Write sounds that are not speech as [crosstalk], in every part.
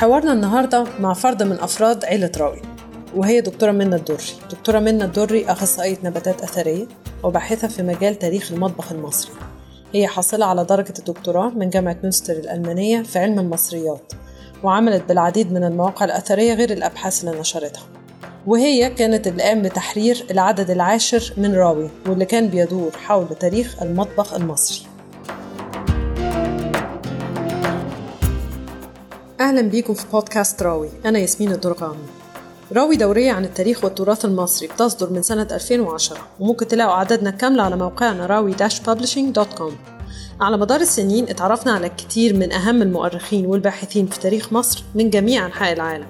حوارنا النهاردة مع فرد من أفراد عيلة راوي وهي دكتورة منى الدري دكتورة منى الدري أخصائية نباتات أثرية وباحثة في مجال تاريخ المطبخ المصري. هي حاصلة على درجة الدكتوراه من جامعة مونستر الألمانية في علم المصريات وعملت بالعديد من المواقع الأثرية غير الأبحاث اللي نشرتها. وهي كانت اللي قام بتحرير العدد العاشر من راوي واللي كان بيدور حول تاريخ المطبخ المصري. أهلا بيكم في بودكاست راوي. أنا ياسمين الدرغامي راوي دورية عن التاريخ والتراث المصري بتصدر من سنة 2010 وممكن تلاقوا عددنا كاملة على موقعنا راوي-publishing.com على مدار السنين اتعرفنا على كتير من أهم المؤرخين والباحثين في تاريخ مصر من جميع أنحاء العالم.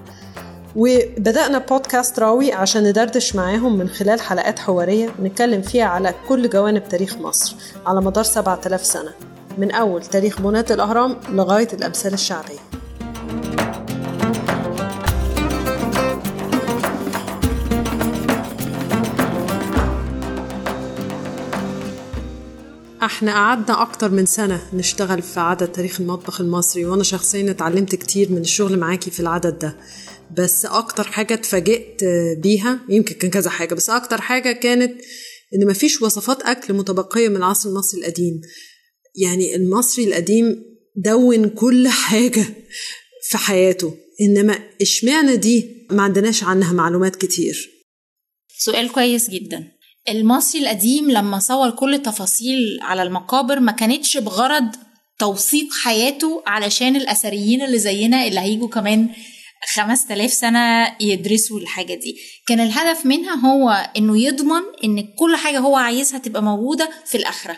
وبدأنا بودكاست راوي عشان ندردش معاهم من خلال حلقات حوارية نتكلم فيها على كل جوانب تاريخ مصر على مدار 7000 سنة. من أول تاريخ بناة الأهرام لغاية الأمثال الشعبية. إحنا قعدنا أكتر من سنة نشتغل في عدد تاريخ المطبخ المصري وأنا شخصيا اتعلمت كتير من الشغل معاكي في العدد ده. بس أكتر حاجة اتفاجئت بيها يمكن كان كذا حاجة بس أكتر حاجة كانت إن مفيش وصفات أكل متبقية من العصر المصري القديم. يعني المصري القديم دون كل حاجة في حياته إنما اشمعنى دي ما عندناش عنها معلومات كتير. سؤال كويس جدا. المصري القديم لما صور كل التفاصيل على المقابر ما كانتش بغرض توثيق حياته علشان الأثريين اللي زينا اللي هيجوا كمان خمس تلاف سنة يدرسوا الحاجة دي. كان الهدف منها هو إنه يضمن إن كل حاجة هو عايزها تبقى موجودة في الآخرة.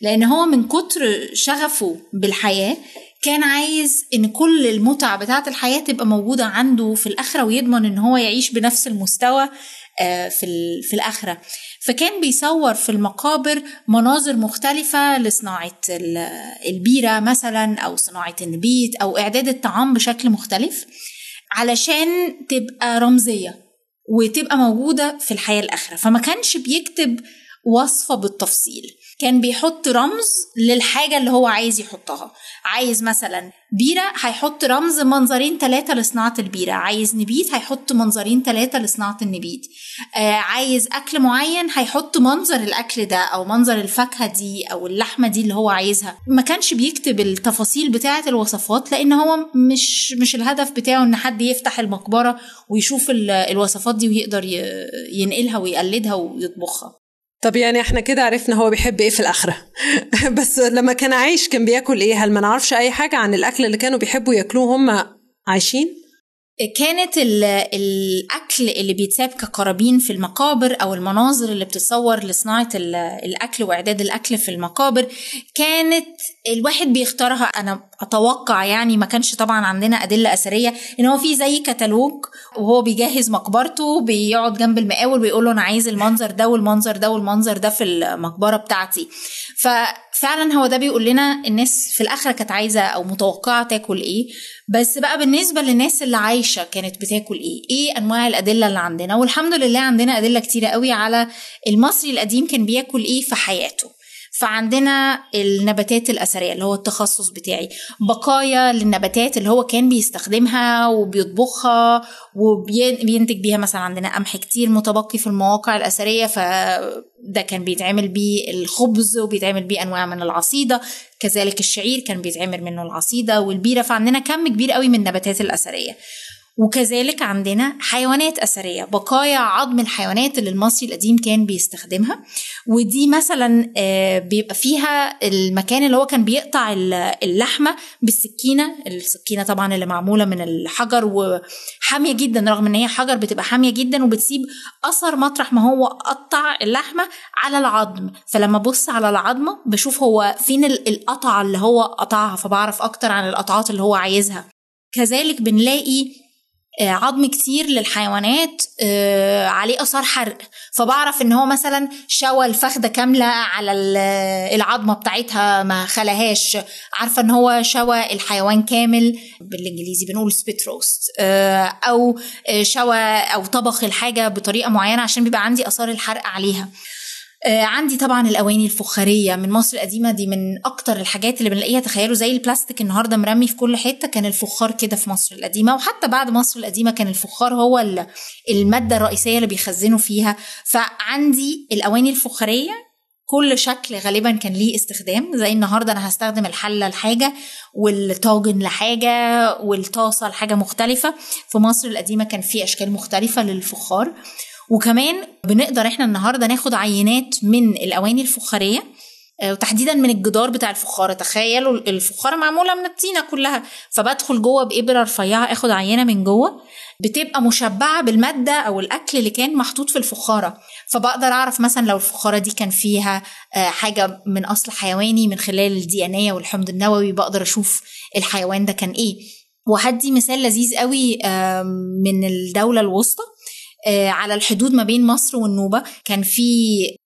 لأن هو من كتر شغفه بالحياة كان عايز إن كل المتع بتاعة الحياة تبقى موجودة عنده في الآخرة ويضمن إن هو يعيش بنفس المستوى في في الآخرة. فكان بيصور في المقابر مناظر مختلفة لصناعة البيرة مثلا أو صناعة النبيت أو إعداد الطعام بشكل مختلف علشان تبقى رمزية وتبقى موجودة في الحياة الآخرة. فما كانش بيكتب وصفة بالتفصيل. كان بيحط رمز للحاجة اللي هو عايز يحطها. عايز مثلا بيرة هيحط رمز منظرين ثلاثة لصناعة البيرة. عايز نبيت هيحط منظرين ثلاثة لصناعة النبيت. آه عايز أكل معين هيحط منظر الأكل ده أو منظر الفاكهة دي أو اللحمة دي اللي هو عايزها. ما كانش بيكتب التفاصيل بتاعة الوصفات لأن هو مش مش الهدف بتاعه إن حد يفتح المقبرة ويشوف الوصفات دي ويقدر ينقلها ويقلدها ويطبخها. طب يعني إحنا كده عرفنا هو بيحب إيه في الآخرة. [laughs] بس لما كان عايش كان بياكل إيه؟ هل ما نعرفش أي حاجة عن الأكل اللي كانوا بيحبوا ياكلوه هم عايشين؟ كانت الأكل اللي بيتساب كقرابين في المقابر أو المناظر اللي بتتصور لصناعة الأكل وإعداد الأكل في المقابر كانت الواحد بيختارها. أنا أتوقع يعني ما كانش طبعا عندنا أدلة أثرية إن هو في زي كتالوج وهو بيجهز مقبرته بيقعد جنب المقاول ويقول له أنا عايز المنظر ده والمنظر ده والمنظر ده في المقبرة بتاعتي. ففعلا هو ده بيقول لنا الناس في الآخرة كانت عايزة أو متوقعة تاكل إيه. بس بقى بالنسبة للناس اللي عايشة كانت بتاكل إيه. إيه أنواع الأدلة اللي عندنا؟ والحمد لله عندنا أدلة كتيرة قوي على المصري القديم كان بياكل إيه في حياته. فعندنا النباتات الأثرية اللي هو التخصص بتاعي. بقايا للنباتات اللي هو كان بيستخدمها وبيطبخها وبينتج بيها مثلا عندنا قمح كتير متبقي في المواقع الأثرية فده كان بيتعمل بيه الخبز وبيتعمل بيه أنواع من العصيدة. كذلك الشعير كان بيتعمل منه العصيدة والبيرة فعندنا كم كبير قوي من النباتات الأثرية. وكذلك عندنا حيوانات أثرية بقايا عظم الحيوانات اللي المصري القديم كان بيستخدمها. ودي مثلا بيبقى فيها المكان اللي هو كان بيقطع اللحمة بالسكينة. السكينة طبعا اللي معمولة من الحجر وحامية جدا رغم إن هي حجر بتبقى حامية جدا وبتسيب أثر مطرح ما هو قطع اللحمة على العظم. فلما بص على العظمة بشوف هو فين القطعة اللي هو قطعها فبعرف أكتر عن القطعات اللي هو عايزها. كذلك بنلاقي عظم كتير للحيوانات عليه آثار حرق. فبعرف إن هو مثلا شوى الفخده كاملة على العظمة بتاعتها ما خلاهاش. عارفة إن هو شوى الحيوان كامل بالإنجليزي بنقول سبيت روست أو شوى أو طبخ الحاجة بطريقة معينة عشان بيبقى عندي آثار الحرق عليها. آه عندي طبعا الأواني الفخارية من مصر القديمة دي من أكتر الحاجات اللي بنلاقيها تخيلوا زي البلاستيك النهارده مرمي في كل حتة كان الفخار كده في مصر القديمة وحتى بعد مصر القديمة كان الفخار هو المادة الرئيسية اللي بيخزنوا فيها. فعندي الأواني الفخارية كل شكل غالبا كان ليه استخدام زي النهارده أنا هستخدم الحلة لحاجة والطاجن لحاجة والطاسة لحاجة مختلفة. في مصر القديمة كان في أشكال مختلفة للفخار. وكمان بنقدر إحنا النهارده ناخد عينات من الاواني الفخاريه آه، وتحديدا من الجدار بتاع الفخارة. تخيلوا الفخارة معمولة من الطينة كلها. فبدخل جوه بإبرة رفيعة آخد عينة من جوه. بتبقى مشبعة بالمادة أو الأكل اللي كان محطوط في الفخارة. فبقدر أعرف مثلا لو الفخارة دي كان فيها آه، حاجة من أصل حيواني من خلال الدي إن إيه والحمض النووي بقدر أشوف الحيوان ده كان إيه. وهدي مثال لذيذ قوي من الدولة الوسطى. على الحدود ما بين مصر والنوبة. كان في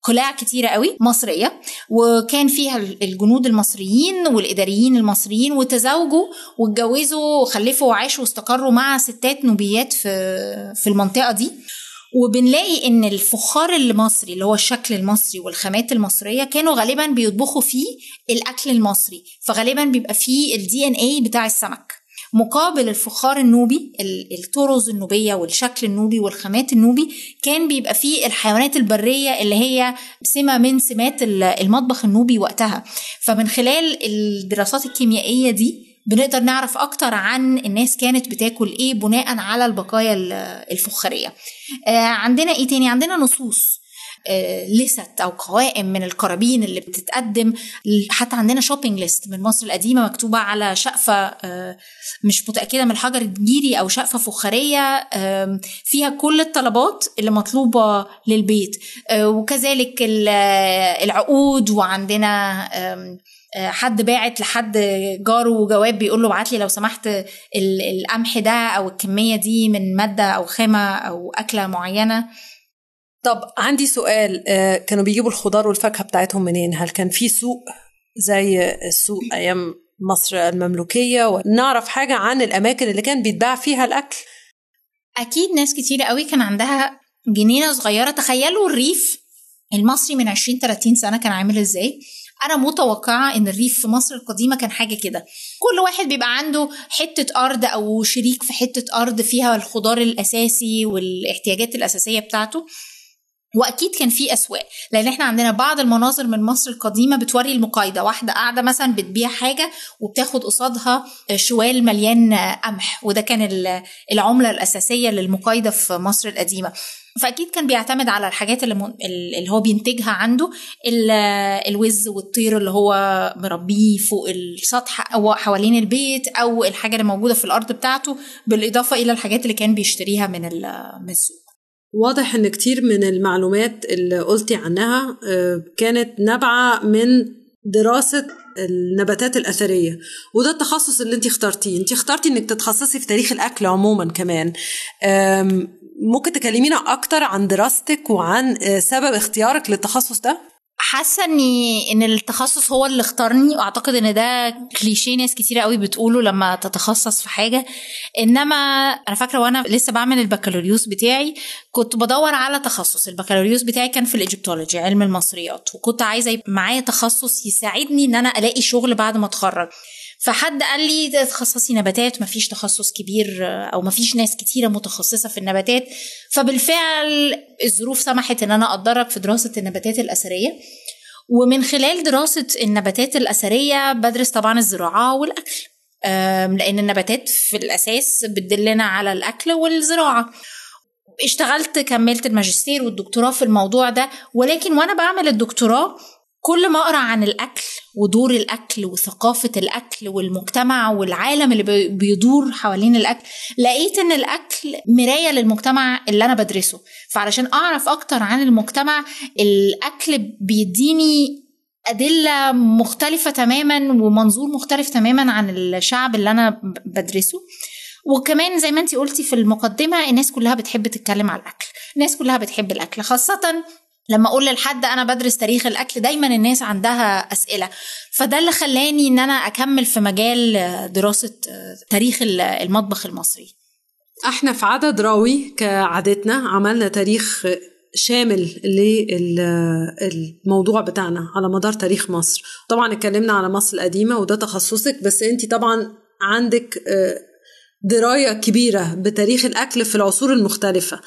قلاع كتيرة قوي مصرية وكان فيها الجنود المصريين والإداريين المصريين وتزوجوا واتجوزوا وخلفوا وعاشوا واستقروا مع ستات نوبيات في في المنطقة دي. وبنلاقي إن الفخار المصري اللي هو الشكل المصري والخامات المصرية كانوا غالبا بيطبخوا فيه الأكل المصري. فغالبا بيبقى فيه الدي ان اي بتاع السمك. مقابل الفخار النوبي الطرز النوبية والشكل النوبي والخامات النوبي كان بيبقى فيه الحيوانات البرية اللي هي سمة من سمات المطبخ النوبي وقتها. فمن خلال الدراسات الكيميائية دي بنقدر نعرف أكتر عن الناس كانت بتاكل إيه بناء على البقايا الفخارية. آه، عندنا إيه تاني؟ عندنا نصوص. list أو قوائم من القرابين اللي بتتقدم. حتى عندنا shopping list من مصر القديمة مكتوبة على شقفة آه، مش متأكدة من الحجر الجيري أو شقفة فخارية فيها كل الطلبات اللي مطلوبة للبيت. آه، وكذلك العقود وعندنا حد باعت لحد جاره جواب بيقول له ابعت لي لو سمحت القمح ده أو الكمية دي من مادة أو خامة أو أكلة معينة. طب عندي سؤال آه، كانوا بيجيبوا الخضار والفاكهة بتاعتهم منين؟ هل كان في سوق زي السوق أيام مصر المملوكية؟ ونعرف حاجة عن الأماكن اللي كان بيتباع فيها الأكل؟ أكيد ناس كتير قوي كان عندها جنينة صغيرة. تخيلوا الريف المصري من 20 30 سنة كان عامل إزاي؟ أنا متوقعة إن الريف في مصر القديمة كان حاجة كده. كل واحد بيبقى عنده حتة أرض أو شريك في حتة أرض فيها الخضار الأساسي والإحتياجات الأساسية بتاعته. وأكيد كان في أسواق لأن إحنا عندنا بعض المناظر من مصر القديمة بتوري المقايضة واحدة قاعدة مثلا بتبيع حاجة وبتاخد قصادها شوال مليان قمح وده كان العملة الأساسية للمقايضة في مصر القديمة. فأكيد كان بيعتمد على الحاجات اللي, اللي هو بينتجها عنده الوز والطير اللي هو مربيه فوق السطح أو حوالين البيت أو الحاجة اللي موجودة في الأرض بتاعته بالإضافة إلى الحاجات اللي كان بيشتريها من السوق. واضح إن كتير من المعلومات اللي قلتي عنها آه، كانت نابعة من دراسة النباتات الأثرية وده التخصص اللي انت اخترتيه. انت اخترتي إنك تتخصصي في تاريخ الأكل عموما كمان. ممكن تكلمينا أكتر عن دراستك وعن آه، سبب اختيارك للتخصص ده؟ حاسة اني إن التخصص هو اللي اختارني وأعتقد إن ده كليشيه ناس كتيرة قوي بتقوله لما تتخصص في حاجة. إنما أنا فاكرة وأنا لسه بعمل البكالوريوس بتاعي كنت بدور على تخصص. البكالوريوس بتاعي كان في ال Egyptology علم المصريات. وكنت عايزة يبقى معايا تخصص يساعدني إن أنا ألاقي شغل بعد ما أتخرج. فحد قال لي تخصصي نباتات مفيش تخصص كبير أو مفيش ناس كتيرة متخصصة في النباتات. فبالفعل الظروف سمحت إن أنا أتدرج في دراسة النباتات الأثرية. ومن خلال دراسة النباتات الأثرية بدرس طبعا الزراعة والأكل. لأن النباتات في الأساس بتدلنا على الأكل والزراعة. اشتغلت كملت الماجستير والدكتوراه في الموضوع ده. ولكن وأنا بعمل الدكتوراه كل ما أقرأ عن الأكل ودور الأكل وثقافة الأكل والمجتمع والعالم اللي بيدور حوالين الأكل لقيت إن الأكل مراية للمجتمع اللي أنا بدرسه. فعلشان أعرف أكتر عن المجتمع الأكل بيديني أدلة مختلفة تماما ومنظور مختلف تماما عن الشعب اللي أنا بدرسه. وكمان زي ما انت قلتي في المقدمة الناس كلها بتحب تتكلم على الأكل. الناس كلها بتحب الأكل خاصة لما أقول لحد أنا بدرس تاريخ الأكل دايما الناس عندها أسئلة. فده اللي خلاني إن أنا أكمل في مجال دراسة تاريخ المطبخ المصري. إحنا في عدد راوي كعادتنا عملنا تاريخ شامل للموضوع بتاعنا على مدار تاريخ مصر. طبعا اتكلمنا على مصر القديمة وده تخصصك بس أنت طبعا عندك دراية كبيرة بتاريخ الأكل في العصور المختلفة.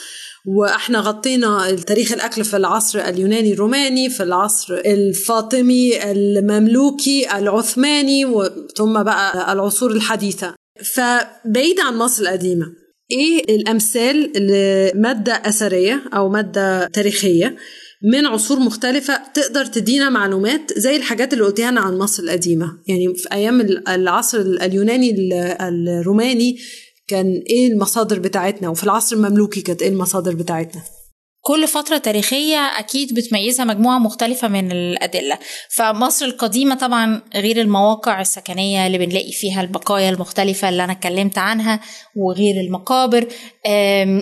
وإحنا غطينا تاريخ الأكل في العصر اليوناني الروماني في العصر الفاطمي المملوكي العثماني ثم بقى العصور الحديثة. فبعيد عن مصر القديمة إيه الأمثال لمادة أثرية أو مادة تاريخية من عصور مختلفة تقدر تدينا معلومات زي الحاجات اللي قلتيها عن مصر القديمة؟ يعني في أيام العصر اليوناني الروماني كان إيه المصادر بتاعتنا وفي العصر المملوكي كانت إيه المصادر بتاعتنا. كل فترة تاريخية أكيد بتميزها مجموعة مختلفة من الأدلة. فمصر القديمة طبعا غير المواقع السكنية اللي بنلاقي فيها البقايا المختلفة اللي أنا اتكلمت عنها وغير المقابر.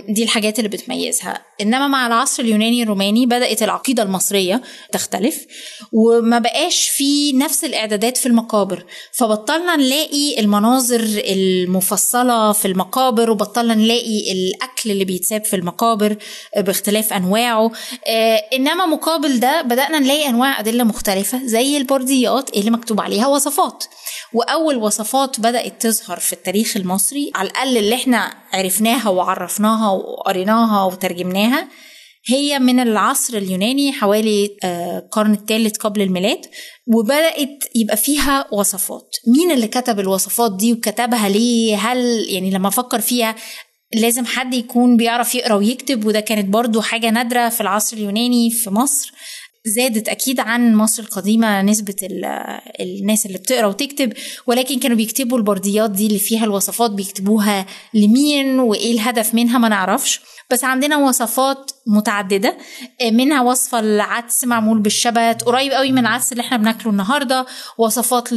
دي الحاجات اللي بتميزها. إنما مع العصر اليوناني الروماني بدأت العقيدة المصرية تختلف وما بقاش في نفس الإعدادات في المقابر. فبطلنا نلاقي المناظر المفصلة في المقابر وبطلنا نلاقي الأكل اللي بيتساب في المقابر باختلاف أنواعه. آه إنما مقابل ده بدأنا نلاقي أنواع أدلة مختلفة زي البرديات اللي مكتوب عليها وصفات. وأول وصفات بدأت تظهر في التاريخ المصري على الأقل اللي إحنا عرفناها وعرفناها وقريناها وترجمناها هي من العصر اليوناني حوالي القرن الثالث قبل الميلاد وبدأت يبقى فيها وصفات. مين اللي كتب الوصفات دي وكتبها ليه؟ هل يعني لما أفكر فيها لازم حد يكون بيعرف يقرأ ويكتب؟ وده كانت برضو حاجة نادرة في العصر اليوناني في مصر. زادت أكيد عن مصر القديمة نسبة الناس اللي بتقرأ وتكتب ولكن كانوا بيكتبوا البرديات دي اللي فيها الوصفات بيكتبوها لمين وإيه الهدف منها ما نعرفش بس عندنا وصفات متعددة منها وصفة العدس معمول بالشبت قريب قوي من العدس اللي إحنا بناكله النهارده وصفات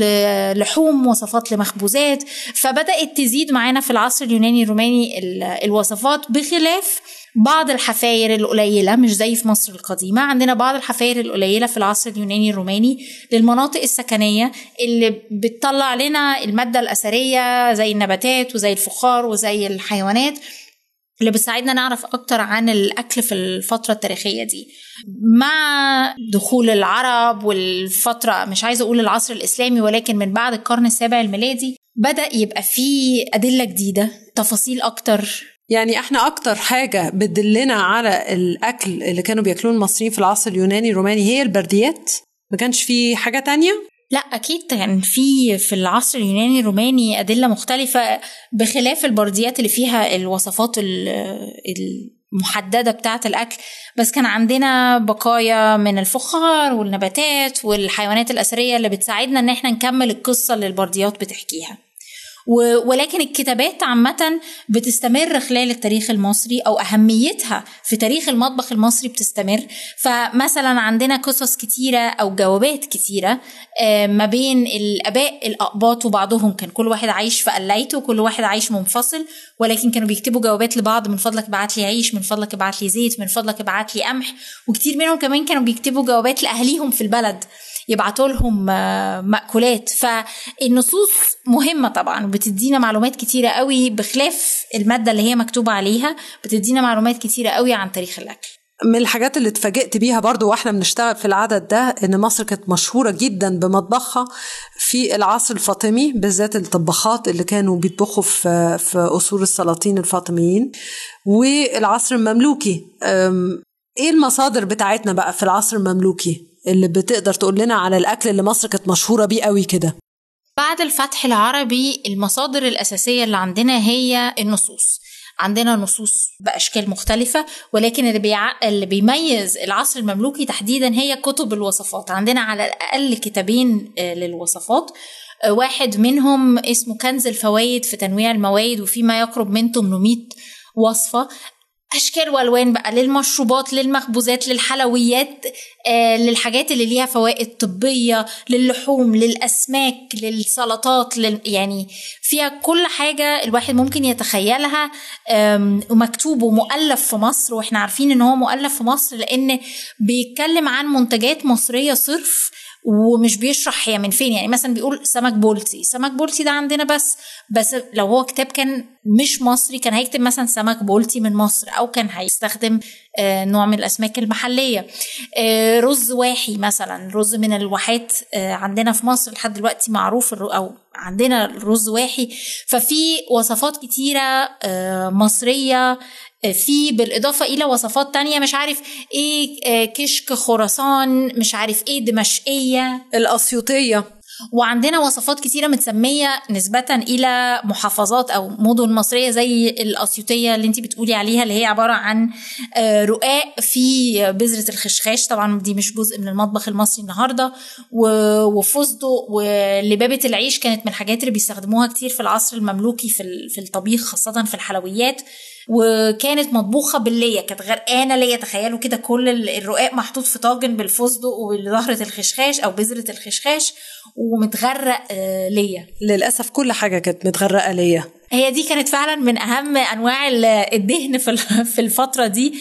لحوم وصفات لمخبوزات فبدأت تزيد معانا في العصر اليوناني الروماني الوصفات بخلاف بعض الحفاير القليلة مش زي في مصر القديمة. عندنا بعض الحفاير القليلة في العصر اليوناني الروماني للمناطق السكنية اللي بتطلع لنا المادة الأثرية زي النباتات وزي الفخار وزي الحيوانات اللي بتساعدنا نعرف أكتر عن الأكل في الفترة التاريخية دي. مع دخول العرب والفترة مش عايزة أقول العصر الإسلامي ولكن من بعد القرن السابع الميلادي بدأ يبقى فيه أدلة جديدة تفاصيل أكتر يعني إحنا أكتر حاجة بتدلنا على الأكل اللي كانوا بياكلوه المصريين في العصر اليوناني الروماني هي البرديات. ما كانش في حاجة تانية؟ لا أكيد كان في في العصر اليوناني الروماني أدلة مختلفة بخلاف البرديات اللي فيها الوصفات المحددة بتاعة الأكل. بس كان عندنا بقايا من الفخار والنباتات والحيوانات الأثرية اللي بتساعدنا إن إحنا نكمل القصة اللي البرديات بتحكيها. ولكن الكتابات عامة بتستمر خلال التاريخ المصري أو أهميتها في تاريخ المطبخ المصري بتستمر. فمثلا عندنا قصص كتيرة أو جوابات كتيرة ما بين الآباء الأقباط وبعضهم. كان كل واحد عايش في قلايته وكل واحد عايش منفصل ولكن كانوا بيكتبوا جوابات لبعض. من فضلك ابعت لي عيش من فضلك ابعت لي زيت من فضلك ابعت لي قمح. وكتير منهم كمان كانوا بيكتبوا جوابات لأهليهم في البلد. يبعتوا لهم مأكولات. فالنصوص مهمة طبعا بتدينا معلومات كتيرة قوي بخلاف المادة اللي هي مكتوبة عليها بتدينا معلومات كتيرة قوي عن تاريخ الأكل. من الحاجات اللي اتفاجئت بيها برضو وإحنا بنشتغل في العدد ده إن مصر كانت مشهورة جدا بمطبخها في العصر الفاطمي بالذات الطباخات اللي كانوا بيطبخوا في في اصول السلاطين الفاطميين والعصر المملوكي. إيه المصادر بتاعتنا بقى في العصر المملوكي؟ اللي بتقدر تقول لنا على الأكل اللي مصر كانت مشهورة بيه قوي كده. بعد الفتح العربي المصادر الأساسية اللي عندنا هي النصوص. عندنا نصوص بأشكال مختلفة ولكن اللي, بيع... اللي بيميز العصر المملوكي تحديدا هي كتب الوصفات. عندنا على الأقل كتابين للوصفات. واحد منهم اسمه كنز الفوائد في تنويع المواد وفي ما يقرب من 800 وصفة. أشكال وألوان بقى للمشروبات للمخبوزات للحلويات آه للحاجات اللي ليها فوائد طبية للحوم للأسماك للسلطات لل يعني فيها كل حاجة الواحد ممكن يتخيلها ومكتوب ومؤلف في مصر وإحنا عارفين إن هو مؤلف في مصر لأن بيتكلم عن منتجات مصرية صرف ومش بيشرح هي من فين. يعني مثلا بيقول سمك بولتي. سمك بولتي ده عندنا بس بس لو هو كتاب كان مش مصري كان هيكتب مثلا سمك بولتي من مصر أو كان هيستخدم آه، نوع من الأسماك المحلية. آه، رز واحي مثلا رز من الواحات آه، عندنا في مصر لحد دلوقتي معروف أو عندنا رز واحي. ففي وصفات كتيرة مصرية في بالإضافة إلى وصفات تانية مش عارف إيه كشك خراسان مش عارف إيه دمشقية. الأسيوطية. وعندنا وصفات كتيرة متسمية نسبة إلى محافظات أو مدن مصرية زي الأسيوطية اللي انت بتقولي عليها اللي هي عبارة عن آه، رقاق في بذرة الخشخاش. طبعا دي مش جزء من المطبخ المصري النهاردة. وفستق ولبابة العيش كانت من الحاجات اللي بيستخدموها كتير في العصر المملوكي في الطبيخ خاصة في الحلويات. وكانت مطبوخة باللية كانت غرقانة ليا تخيلوا كده كل الرقاق محطوط في طاجن بالفستق وزهره الخشخاش أو بذرة الخشخاش ومتغرق آه، ليا للأسف كل حاجة كانت متغرقة ليا هي دي كانت فعلا من أهم أنواع الدهن [laughs] في الفترة دي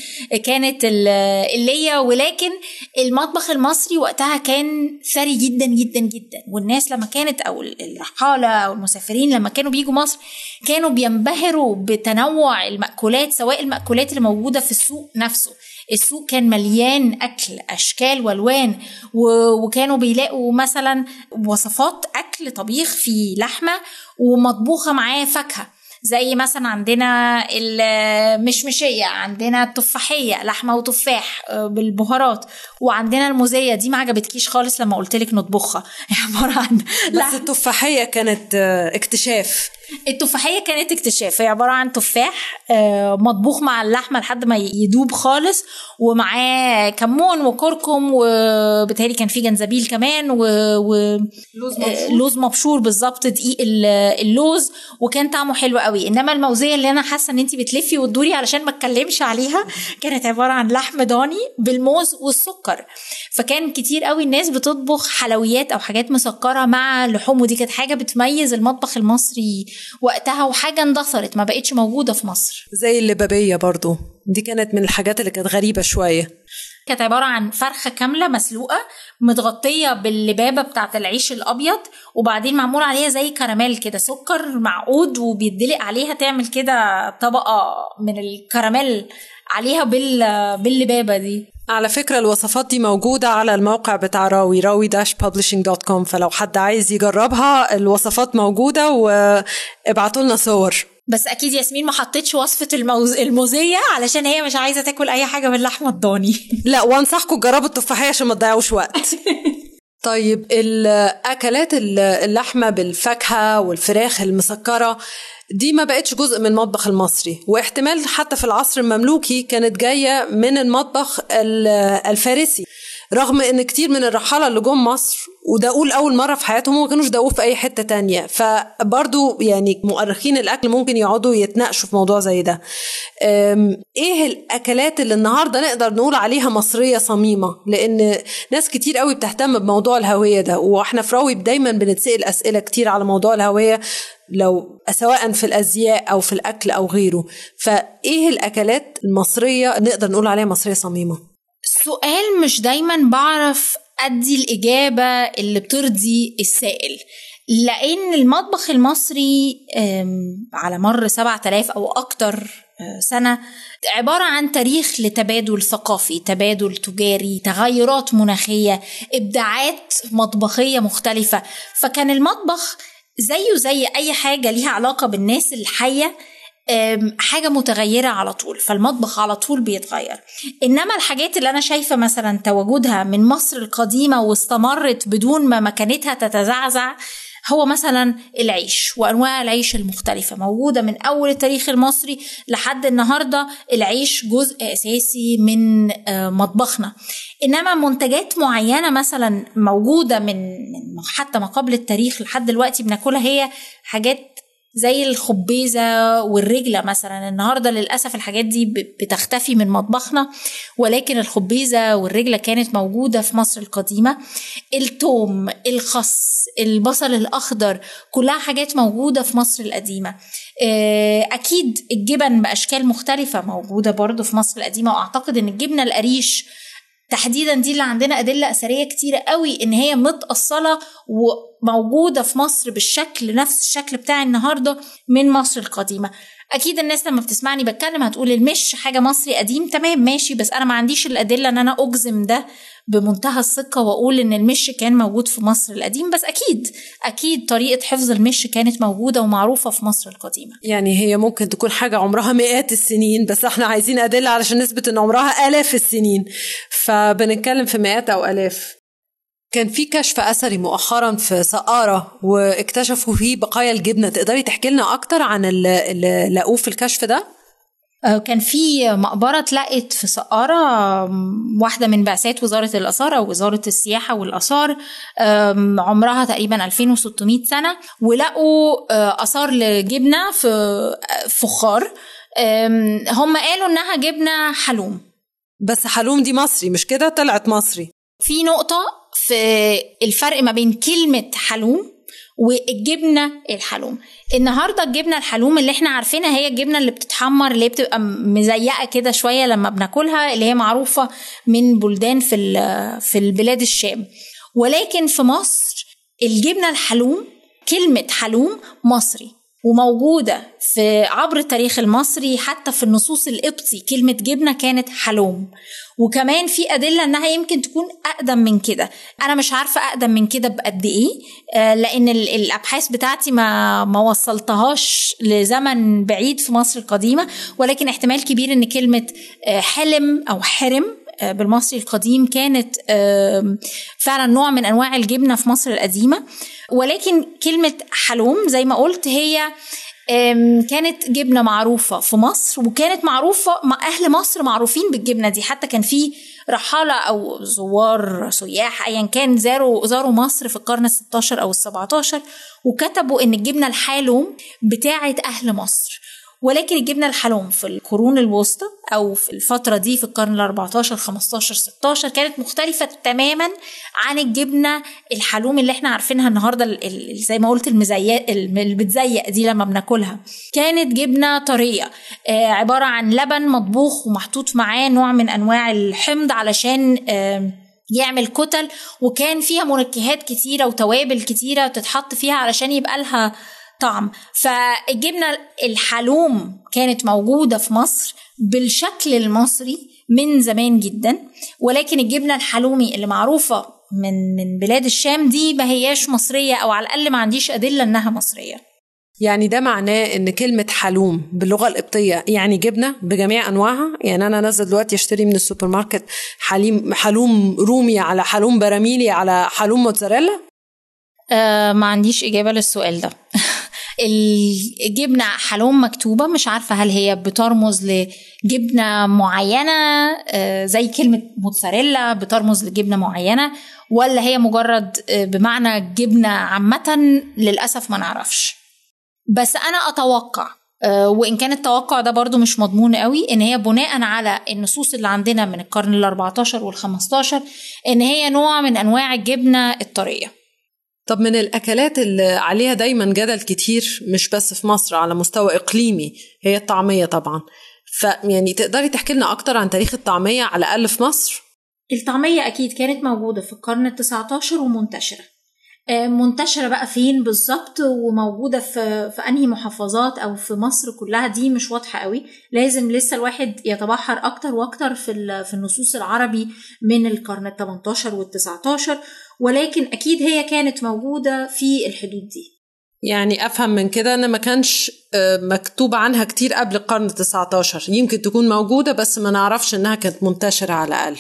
كانت اللية ولكن المطبخ المصري وقتها كان ثري جدا جدا جدا. والناس لما كانت أو الرحالة أو المسافرين لما كانوا بيجوا مصر كانوا بينبهروا بتنوع المأكولات سواء المأكولات اللي موجودة في السوق نفسه. السوق كان مليان أكل أشكال وألوان وكانوا بيلاقوا مثلا وصفات أكل طبيخ في لحمة ومطبوخة معاه فاكهة زي مثلا عندنا المشمشية عندنا التفاحية لحمة وتفاح آه، بالبهارات وعندنا الموزية. دي ما عجبتكيش خالص لما قلت لك نطبخها. [laughs] عبارة عن بس التفاحية كانت آه، اكتشاف. التفاحية كانت اكتشاف هي عبارة عن تفاح آه، مطبوخ مع اللحمة لحد ما يدوب خالص ومعاه كمون وكركم وبالتالي كان في جنزبيل كمان و, و... لوز آه، مبشور. لوز مبشور بالظبط دقيق اللوز وكان طعمه حلو قوي. إنما الموزية اللي أنا حاسة إن انت بتلفي وتدوري علشان ما أتكلمش عليها كانت عبارة عن لحم ضاني بالموز والسكر. فكان كتير قوي الناس بتطبخ حلويات أو حاجات مسكرة مع لحوم ودي كانت حاجة بتميز المطبخ المصري وقتها وحاجة اندثرت ما بقتش موجودة في مصر. زي اللبابية برضو دي كانت من الحاجات اللي كانت غريبة شوية. كانت عبارة عن فرخة كاملة مسلوقة متغطية باللبابة بتاعة العيش الأبيض وبعدين معمول عليها زي كراميل كده سكر معقود وبيدلق عليها تعمل كده طبقة من الكراميل عليها باللبابة دي. على فكرة الوصفات دي موجودة على الموقع بتاع راوي راوي dash dot com فلو حد عايز يجربها الوصفات موجودة وابعتوا لنا صور. بس أكيد ياسمين ما حطيتش وصفة الموز... الموزية علشان هي مش عايزة تاكل أي حاجة باللحمة الضاني. لا وأنصحكم تجربوا التفاحية عشان ما تضيعوش وقت. [laughs] طيب الأكلات اللحمة بالفاكهة والفراخ المسكرة دي ما بقتش جزء من المطبخ المصري واحتمال حتى في العصر المملوكي كانت جاية من المطبخ الفارسي. رغم إن كتير من الرحالة اللي جم مصر وداقوه لأول مرة في حياتهم ما كانوش داقوه في أي حتة تانية. فبرضو يعني مؤرخين الأكل ممكن يقعدوا يتناقشوا في موضوع زي ده. إيه الأكلات اللي النهاردة نقدر نقول عليها مصرية صميمة؟ لأن ناس كتير قوي بتهتم بموضوع الهوية ده وإحنا في راوي دايما بنتسأل أسئلة كتير على موضوع الهوية لو سواء في الأزياء أو في الأكل أو غيره. فإيه الأكلات المصرية نقدر نقول عليها مصرية صميمة؟ السؤال مش دايما بعرف أدي الإجابة اللي بترضي السائل. لأن المطبخ المصري على مر 7000 أو أكتر آه، سنة عبارة عن تاريخ لتبادل ثقافي تبادل تجاري تغيرات مناخية إبداعات مطبخية مختلفة. فكان المطبخ زيه زي أي حاجة ليها علاقة بالناس الحية حاجة متغيرة على طول فالمطبخ على طول بيتغير. إنما الحاجات اللي أنا شايفة مثلا تواجدها من مصر القديمة واستمرت بدون ما مكانتها تتزعزع هو مثلا العيش وأنواع العيش المختلفة. موجودة من أول التاريخ المصري لحد النهارده العيش جزء أساسي من آه، مطبخنا. إنما منتجات معينة مثلا موجودة من حتى ما قبل التاريخ لحد دلوقتي بناكلها هي حاجات زي الخبيزة والرجلة مثلا. النهاردة للأسف الحاجات دي بتختفي من مطبخنا ولكن الخبيزة والرجلة كانت موجودة في مصر القديمة. التوم الخس البصل الأخضر كلها حاجات موجودة في مصر القديمة. آه، أكيد الجبن بأشكال مختلفة موجودة برضو في مصر القديمة وأعتقد أن الجبنة القريش تحديدا دي اللي عندنا أدلة أثرية كتيره قوي إن هي متأصلة وموجوده في مصر بالشكل نفس الشكل بتاع النهارده من مصر القديمة. أكيد الناس لما بتسمعني بتكلم هتقول المش حاجة مصري قديم تمام ماشي بس أنا ما عنديش الأدلة إن أنا أجزم ده بمنتهى الثقة وأقول إن المش كان موجود في مصر القديم بس أكيد أكيد طريقة حفظ المش كانت موجودة ومعروفة في مصر القديمة. يعني هي ممكن تكون حاجة عمرها مئات السنين بس إحنا عايزين أدلة علشان نثبت إن عمرها آلاف السنين. فبنتكلم في مئات أو آلاف. كان في كشف أثري مؤخرا في سقارة واكتشفوا فيه بقايا الجبنة. تقدري تحكي لنا أكتر عن اللي لقوه في الكشف ده؟ كان في مقبرة اتلقت في سقارة واحدة من بعثات وزارة الآثار أو وزارة السياحة والآثار عمرها تقريبا 2600 سنة ولقوا آثار لجبنة في فخار هم قالوا إنها جبنة حلوم. بس حلوم دي مصري مش كده طلعت مصري؟ في نقطة في الفرق ما بين كلمة حلوم والجبنه الحلوم. النهارده الجبنة الحلوم اللي إحنا عارفينها هي الجبنة اللي بتتحمر اللي بتبقى مزيقة كده شوية لما بناكلها اللي هي معروفة من بلدان في في البلاد الشام. ولكن في مصر الجبنة الحلوم كلمة حلوم مصري. وموجودة في عبر التاريخ المصري حتى في النصوص القبطي. كلمة جبنة كانت حلوم. وكمان في أدلة إنها يمكن تكون أقدم من كده. أنا مش عارفة أقدم من كده بقد إيه لأن الأبحاث بتاعتي ما ما وصلتهاش لزمن بعيد في مصر القديمة. ولكن احتمال كبير إن كلمة حلم أو حرم بالمصري القديم كانت فعلا نوع من أنواع الجبنة في مصر القديمة. ولكن كلمة حلوم زي ما قلت هي كانت جبنة معروفة في مصر وكانت معروفة أهل مصر معروفين بالجبنة دي. حتى كان في رحالة أو زوار سياح أيا كان زاروا زاروا مصر في القرن ال16 أو ال17 وكتبوا إن الجبنة الحالوم بتاعة أهل مصر. ولكن الجبنة الحلوم في القرون الوسطى أو في الفترة دي في القرن ال 14 15 16 كانت مختلفة تماما عن الجبنة الحلوم اللي إحنا عارفينها النهارده زي ما قلت المزيق اللي بتزيق دي لما بناكلها. كانت جبنة طرية آه عبارة عن لبن مطبوخ ومحطوط معاه نوع من أنواع الحمض علشان يعمل كتل وكان فيها منكهات كتيرة وتوابل كتيرة تتحط فيها علشان يبقى لها طعم. فالجبنة الحلوم كانت موجودة في مصر بالشكل المصري من زمان جدا ولكن الجبنة الحلومي اللي معروفة من من بلاد الشام دي ما هياش مصرية أو على الأقل ما عنديش أدلة إنها مصرية. يعني ده معناه إن كلمة حلوم باللغة القبطية يعني جبنة بجميع أنواعها؟ يعني أنا نازل دلوقتي أشتري من السوبر ماركت حليم حلوم رومي على حلوم براميلي على حلوم موتزاريلا؟ آه ما عنديش إجابة للسؤال ده. [laughs] الجبنة حلوم مكتوبة مش عارفة هل هي بترمز لجبنة معينة زي كلمة موتزاريلا بترمز لجبنة معينة ولا هي مجرد بمعنى جبنة عامة للأسف ما نعرفش. بس أنا أتوقع وإن كان التوقع ده برضو مش مضمون قوي إن هي بناء على النصوص اللي عندنا من القرن ال 14 وال 15 إن هي نوع من أنواع الجبنة الطرية. طب من الأكلات اللي عليها دايما جدل كتير مش بس في مصر على مستوى إقليمي هي الطعمية طبعا. فيعني تقدري تحكي لنا أكتر عن تاريخ الطعمية على الأقل في مصر؟ الطعمية أكيد كانت موجودة في القرن التسعة عشر ومنتشرة منتشرة بقى فين بالظبط؟ وموجودة في, في أنهي محافظات؟ أو في مصر كلها؟ دي مش واضحة قوي. لازم لسه الواحد يتبحر أكتر وأكتر في, في النصوص العربي من القرن ال 18 وال 19 ولكن أكيد هي كانت موجودة في الحدود دي. يعني أفهم من كده إن ما كانش مكتوب عنها كتير قبل القرن ال 19 يمكن تكون موجودة بس ما نعرفش إنها كانت منتشرة على الأقل.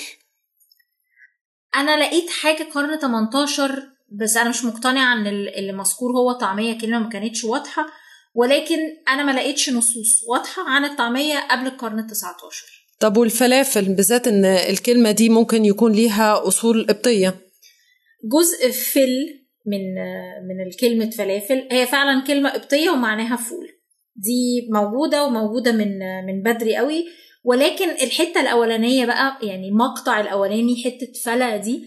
أنا لقيت حاجة قرن 18 بس أنا مش مقتنعة إن اللي مذكور هو طعميه كلمه ما كانتش واضحة ولكن أنا ما لقيتش نصوص واضحة عن الطعمية قبل القرن ال 19 طب والفلافل؟ بالذات إن الكلمة دي ممكن يكون ليها أصول قبطيه جزء فل من من الكلمة فلافل. هي فعلا كلمة قبطية ومعناها فول. دي موجودة وموجودة من من بدري قوي. ولكن الحتة الأولانية بقى يعني المقطع الأولاني حتة فلا دي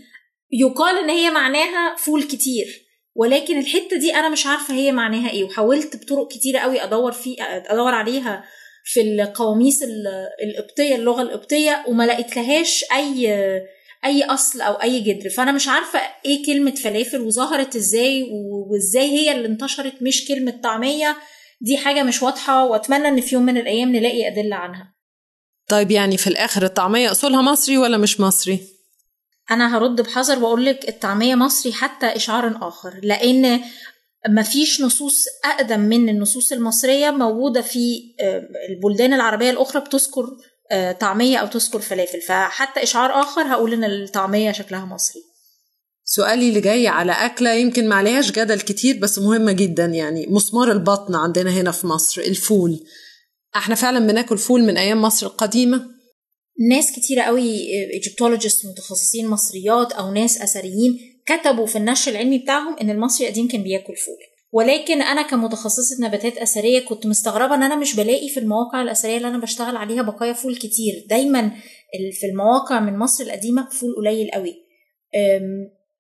يقال إن هي معناها فول كتير. ولكن الحتة دي أنا مش عارفة هي معناها إيه. وحاولت بطرق كتيرة قوي أدور في أدور عليها في القواميس القبطية اللغة القبطية وما لقيت لهاش أي أي أصل أو أي جدر. فأنا مش عارفة إيه كلمة فلافل وظهرت إزاي وإزاي هي اللي انتشرت مش كلمة طعمية. دي حاجة مش واضحة وأتمنى إن في يوم من الأيام نلاقي أدلة عنها. طيب يعني في الآخر الطعمية أصولها مصري ولا مش مصري؟ أنا هرد بحذر وأقول لك الطعمية مصري حتى إشعار آخر. لأن مفيش نصوص أقدم من النصوص المصرية موجودة في البلدان العربية الأخرى بتذكر طعمية أو تذكر فلافل. فحتى إشعار آخر هقول إن الطعمية شكلها مصري. سؤالي اللي جاي على أكلة يمكن ما عليهاش جدل كتير بس مهمة جدا يعني. مسمار البطن عندنا هنا في مصر الفول. إحنا فعلا بناكل فول من أيام مصر القديمة؟ ناس كتيرة قوي Egyptologist متخصصين مصريات أو ناس أثريين كتبوا في النشر العلمي بتاعهم إن المصري القديم كان بياكل فول. ولكن أنا كمتخصصة نباتات أثرية كنت مستغربة إن أنا مش بلاقي في المواقع الأثرية اللي أنا بشتغل عليها بقايا فول كتير. دايما في المواقع من مصر القديمة فول قليل قوي.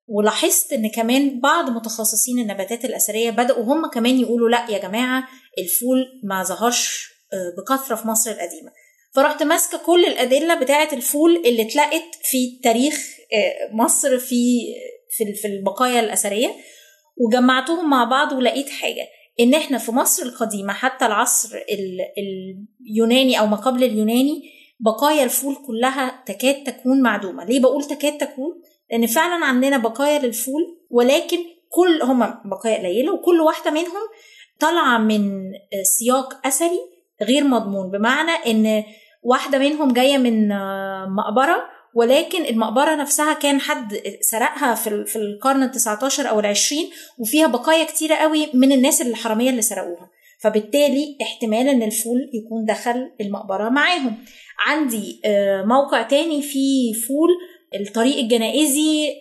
ولاحظت إن كمان بعض متخصصين النباتات الأثرية بدأوا هم كمان يقولوا لأ يا جماعة الفول ما ظهرش بكثرة في مصر القديمة. فرحت ماسكة كل الأدلة بتاعة الفول اللي اتلقت في تاريخ مصر في في في البقايا الأثرية. وجمعتهم مع بعض ولقيت حاجة إن إحنا في مصر القديمة حتى العصر اليوناني أو ما قبل اليوناني بقايا الفول كلها تكاد تكون معدومة. ليه بقول تكاد تكون؟ لأن فعلا عندنا بقايا للفول ولكن كل هما بقايا قليلة وكل واحدة منهم طالعة من سياق أثري غير مضمون. بمعنى إن واحدة منهم جاية من مقبرة ولكن المقبرة نفسها كان حد سرقها في في القرن ال19 أو ال20 وفيها بقايا كتيرة قوي من الناس الحرامية اللي سرقوها. فبالتالي احتمال إن الفول يكون دخل المقبرة معاهم. عندي موقع تاني فيه فول الطريق الجنائزي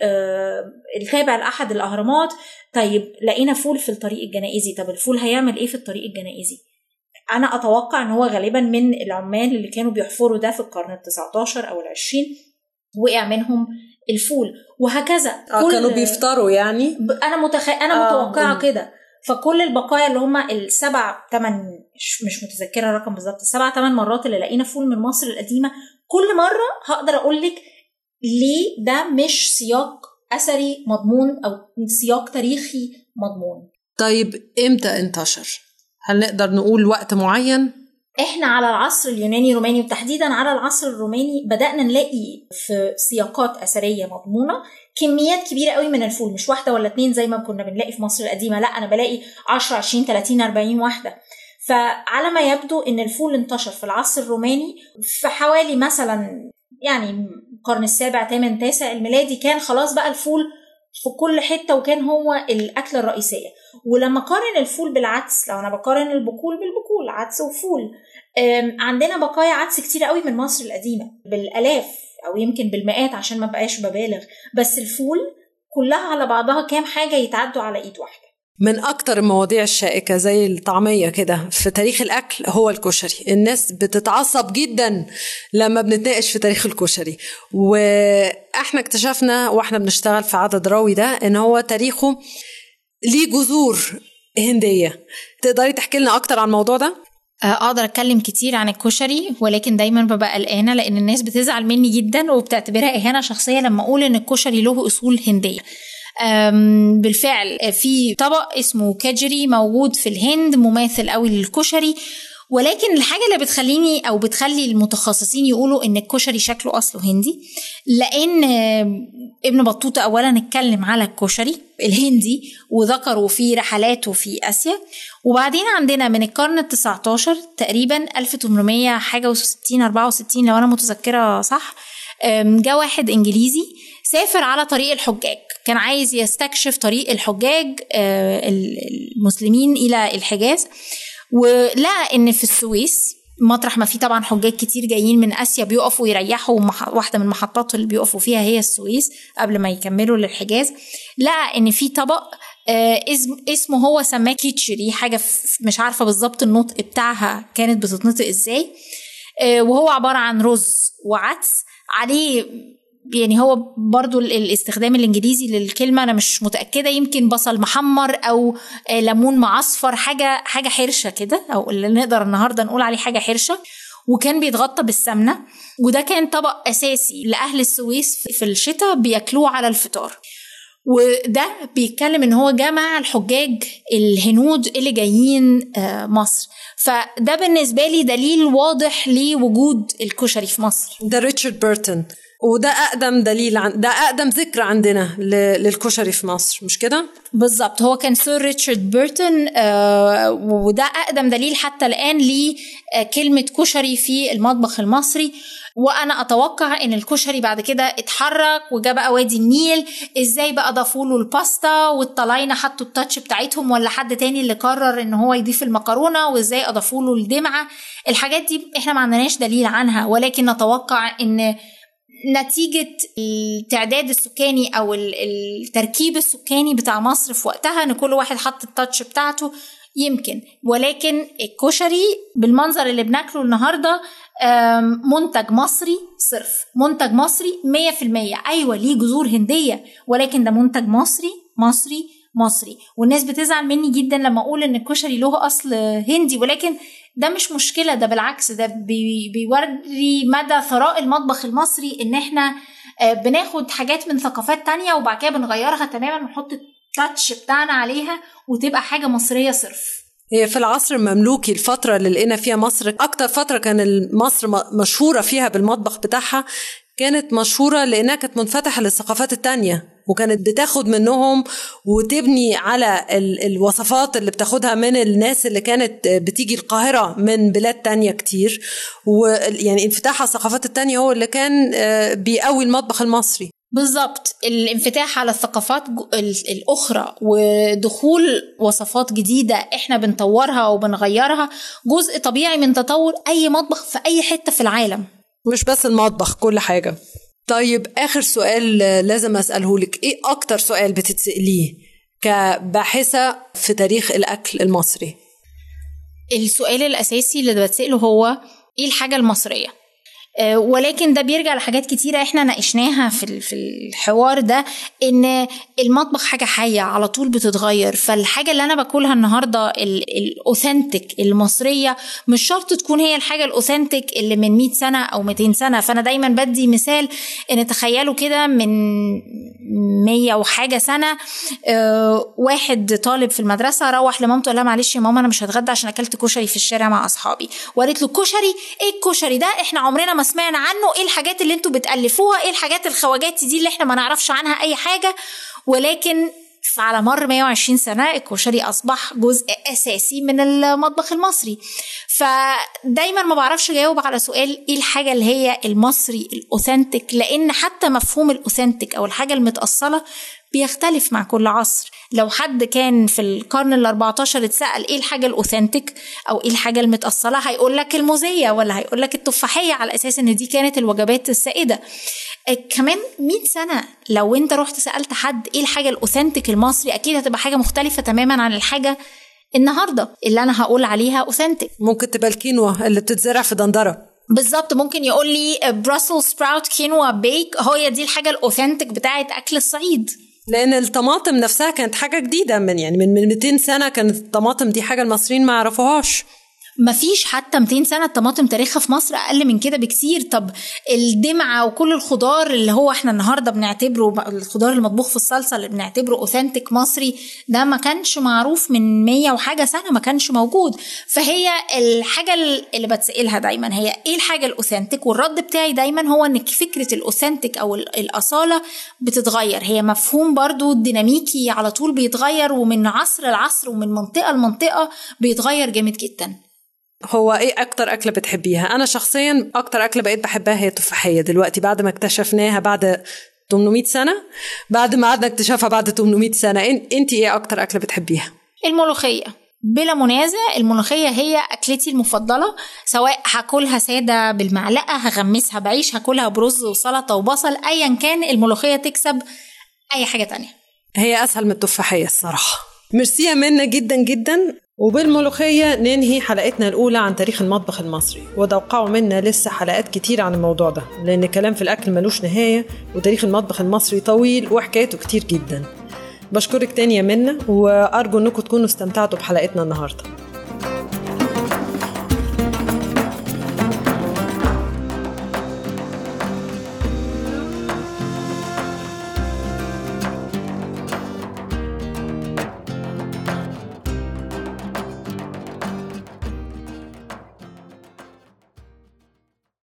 التابع لاحد الأهرامات. طيب لقينا فول في الطريق الجنائزي. طب الفول هيعمل إيه في الطريق الجنائزي؟ أنا أتوقع إن هو غالبا من العمال اللي كانوا بيحفروا ده في القرن ال19 أو ال20 وقع منهم الفول وهكذا آه كانوا بيفطروا يعني؟ أنا متخ... أنا آه متوقعة كده. فكل البقايا اللي هم السبع ثمان مش متذكرة الرقم بالظبط السبع ثمان مرات اللي لقينا فول من مصر القديمة كل مرة هقدر أقول لك ليه ده مش سياق أثري مضمون أو سياق تاريخي مضمون. طيب إمتى انتشر؟ هل نقدر نقول وقت معين؟ إحنا على العصر اليوناني الروماني وتحديدا على العصر الروماني بدأنا نلاقي في سياقات أثرية مضمونة كميات كبيرة قوي من الفول مش واحدة ولا اتنين زي ما كنا بنلاقي في مصر القديمة لا أنا بلاقي 10 20 30 40 واحدة. فعلى ما يبدو إن الفول انتشر في العصر الروماني في حوالي مثلا يعني القرن السابع ثامن تاسع الميلادي كان خلاص بقى الفول في كل حتة وكان هو الأكلة الرئيسية. ولما قارن الفول بالعدس لو أنا بقارن البقول بالبقول عدس وفول عندنا بقايا عدس كتير قوي من مصر القديمة بالآلاف أو يمكن بالمئات عشان ما بقاش ببالغ بس الفول كلها على بعضها كام حاجة يتعدوا على إيد واحدة. من أكتر المواضيع الشائكة زي الطعمية كده في تاريخ الأكل هو الكشري. الناس بتتعصب جدا لما بنتناقش في تاريخ الكشري. وإحنا اكتشفنا وإحنا بنشتغل في عدد راوي ده إن هو تاريخه ليه جذور هندية؟ تقدري تحكي لنا أكتر عن الموضوع ده؟ أقدر أتكلم كتير عن الكشري ولكن دايما ببقى قلقانة لأن الناس بتزعل مني جدا وبتعتبرها إهانة شخصية لما أقول إن الكشري له أصول هندية. بالفعل في طبق اسمه كاجري موجود في الهند مماثل قوي للكشري. ولكن الحاجة اللي بتخليني أو بتخلي المتخصصين يقولوا إن الكشري شكله أصله هندي لأن ابن بطوطة أولا اتكلم على الكشري الهندي وذكروا في رحلاته في آسيا وبعدين عندنا من القرن ال 19 تقريبا 1800 حاجة و60 64 لو أنا متذكرة صح جاء واحد إنجليزي سافر على طريق الحجاج كان عايز يستكشف طريق الحجاج المسلمين إلى الحجاز. ولقى إن في السويس مطرح ما في طبعا حجاج كتير جايين من آسيا بيقفوا يريحوا واحدة من المحطات اللي بيقفوا فيها هي السويس قبل ما يكملوا للحجاز. لقى إن في طبق اسم اسمه هو سماه كيتشري حاجة مش عارفة بالظبط النطق بتاعها كانت بتتنطق إزاي. وهو عبارة عن رز وعدس. عليه يعني هو برضو الاستخدام الإنجليزي للكلمة أنا مش متأكدة يمكن بصل محمر أو ليمون معصفر حاجة حاجة حرشة كده أو اللي نقدر النهارده نقول عليه حاجة حرشة وكان بيتغطى بالسمنة وده كان طبق أساسي لأهل السويس في الشتاء بياكلوه على الفطار. وده بيتكلم إن هو جمع الحجاج الهنود اللي جايين آه، مصر. فده بالنسبة لي دليل واضح لوجود الكشري في مصر. ده ريتشارد بيرتون. وده أقدم دليل عن ده أقدم ذكر عندنا للكشري في مصر مش كده؟ بالظبط. هو كان سير ريتشارد بيرتون آه وده أقدم دليل حتى الآن لكلمه كشري في المطبخ المصري. وأنا أتوقع إن الكشري بعد كده اتحرك وجا بقى وادي النيل. إزاي بقى ضافوا له الباستا والطلاينة حطوا التاتش بتاعتهم؟ ولا حد تاني اللي قرر إن هو يضيف المكرونة؟ وإزاي أضافوا له الدمعة؟ الحاجات دي إحنا ما عندناش دليل عنها. ولكن نتوقع إن نتيجة التعداد السكاني أو التركيب السكاني بتاع مصر في وقتها إن كل واحد حط التاتش بتاعته يمكن. ولكن الكشري بالمنظر اللي بناكله النهارده منتج مصري صرف. منتج مصري 100% أيوه ليه جذور هندية ولكن ده منتج مصري مصري مصري. والناس بتزعل مني جدا لما أقول إن الكشري له أصل هندي ولكن ده مش مشكلة ده بالعكس ده بيوري مدى ثراء المطبخ المصري إن إحنا آه، بناخد حاجات من ثقافات تانية وبعد كده بنغيرها تماما ونحط التاتش بتاعنا عليها وتبقى حاجة مصرية صرف. في العصر المملوكي الفترة اللي لقينا فيها مصر أكتر فترة كان مصر مشهورة فيها بالمطبخ بتاعها كانت مشهورة لأنها كانت منفتحة للثقافات التانية. وكانت بتاخد منهم وتبني على الوصفات اللي بتاخدها من الناس اللي كانت بتيجي القاهرة من بلاد تانية كتير. ويعني انفتاح الثقافات التانية هو اللي كان آه، بيقوي المطبخ المصري. بالظبط الانفتاح على الثقافات الأخرى ودخول وصفات جديدة إحنا بنطورها وبنغيرها جزء طبيعي من تطور أي مطبخ في أي حتة في العالم. مش بس المطبخ كل حاجة. طيب آخر سؤال لازم أسأله لك. إيه أكتر سؤال بتتسأليه كباحثة في تاريخ الأكل المصري؟ السؤال الأساسي اللي بتسأله هو إيه الحاجة المصرية؟ آه، ولكن ده بيرجع لحاجات كتيرة إحنا ناقشناها في في الحوار ده إن المطبخ حاجة حية على طول بتتغير. فالحاجة اللي أنا باكلها النهارده الاوثنتيك المصرية مش شرط تكون هي الحاجة الاوثنتيك اللي من 100 سنة أو 200 سنة. فأنا دايما بدي مثال إن تخيلوا كده من 100 وحاجة سنة آه واحد طالب في المدرسة روح لمامته قال لها معلش يا ماما أنا مش هتغدى عشان أكلت كشري في الشارع مع أصحابي. وقالت له الكشري إيه الكشري ده؟ إحنا عمرنا ما سمعنا عنه إيه الحاجات اللي أنتوا بتألفوها؟ إيه الحاجات الخواجات دي اللي إحنا ما نعرفش عنها أي حاجة؟ ولكن على مر 120 سنة الكشري أصبح جزء أساسي من المطبخ المصري. فدايما ما بعرفش أجاوب على سؤال إيه الحاجة اللي هي المصري ال authentic؟ لأن حتى مفهوم ال authentic أو الحاجة المتأصلة بيختلف مع كل عصر. لو حد كان في القرن ال 14 اتسأل إيه الحاجة ال authentic أو إيه الحاجة المتأصلة هيقول لك الموزية ولا هيقول لك التفاحية على أساس إن دي كانت الوجبات السائدة. كمان 100 سنة لو انت رحت سألت حد إيه الحاجة ال authentic المصري أكيد هتبقى حاجة مختلفة تماما عن الحاجة النهارده. اللي أنا هقول عليها authentic ممكن تبقى الكينوا اللي بتتزرع في دندرة. بالظبط. ممكن يقول لي Brussels sprout quinoa bake هي دي الحاجة ال authentic بتاعت أكل الصعيد. لأن الطماطم نفسها كانت حاجة جديدة من يعني من 200 سنة كانت الطماطم دي حاجة المصريين ما يعرفوهاش. مفيش حتى 200 سنة الطماطم تاريخها في مصر أقل من كده بكثير طب الدمعة وكل الخضار اللي هو إحنا النهارده بنعتبره الخضار المطبوخ في الصلصة اللي بنعتبره authentic مصري ده ما كانش معروف من 100 وحاجة سنة ما كانش موجود. فهي الحاجة اللي بتسألها دايما هي إيه الحاجة ال authentic والرد بتاعي دايما هو إن فكرة ال authentic أو الأصالة بتتغير. هي مفهوم برضو ديناميكي على طول بيتغير ومن عصر لعصر ومن منطقة لمنطقة بيتغير جامد جدا. هو إيه أكتر أكلة بتحبيها؟ أنا شخصيا أكتر أكلة بقيت بحبها هي التفاحية. دلوقتي بعد ما اكتشفناها بعد 800 سنة بعد ما قعدنا اكتشافها بعد 800 سنة انت إيه أكتر أكلة بتحبيها؟ الملوخية. بلا منازع الملوخية هي أكلتي المفضلة سواء هاكلها سادة بالمعلقة هغمسها بعيش هاكلها برز وسلطة وبصل أيا كان الملوخية تكسب أي حاجة تانية. هي أسهل من التفاحية الصراحة. ميرسي منا جدا جدا. وبالملوخية ننهي حلقتنا الأولى عن تاريخ المطبخ المصري وتوقعوا منا لسه حلقات كتير عن الموضوع ده لأن كلام في الأكل ملوش نهاية وتاريخ المطبخ المصري طويل وحكايته كتير جدا. بشكرك تاني يا منا وأرجو أنكم تكونوا استمتعتوا بحلقتنا النهارده.